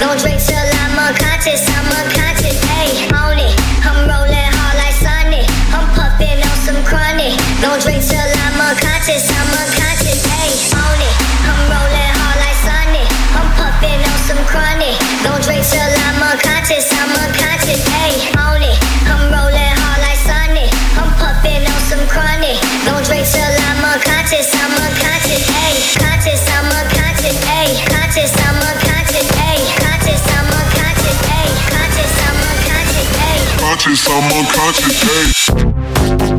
Don't you unconscious, I'm unconscious, hey.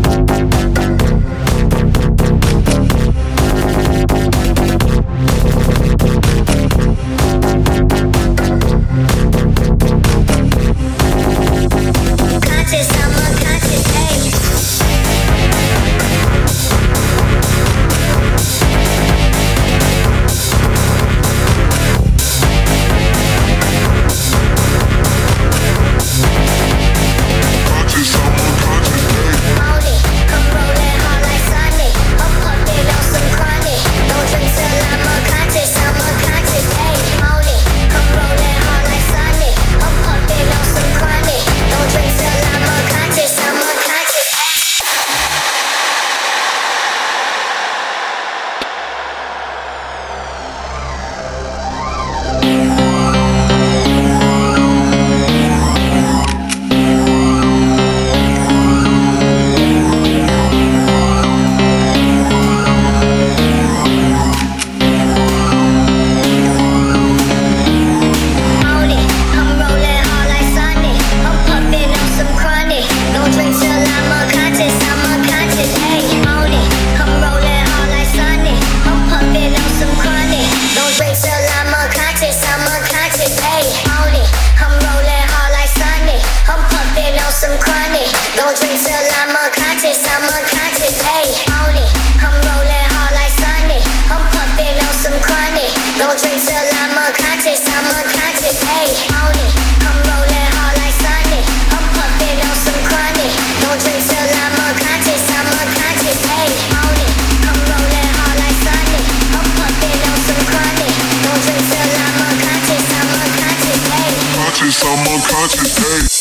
Cause I'm unconscious,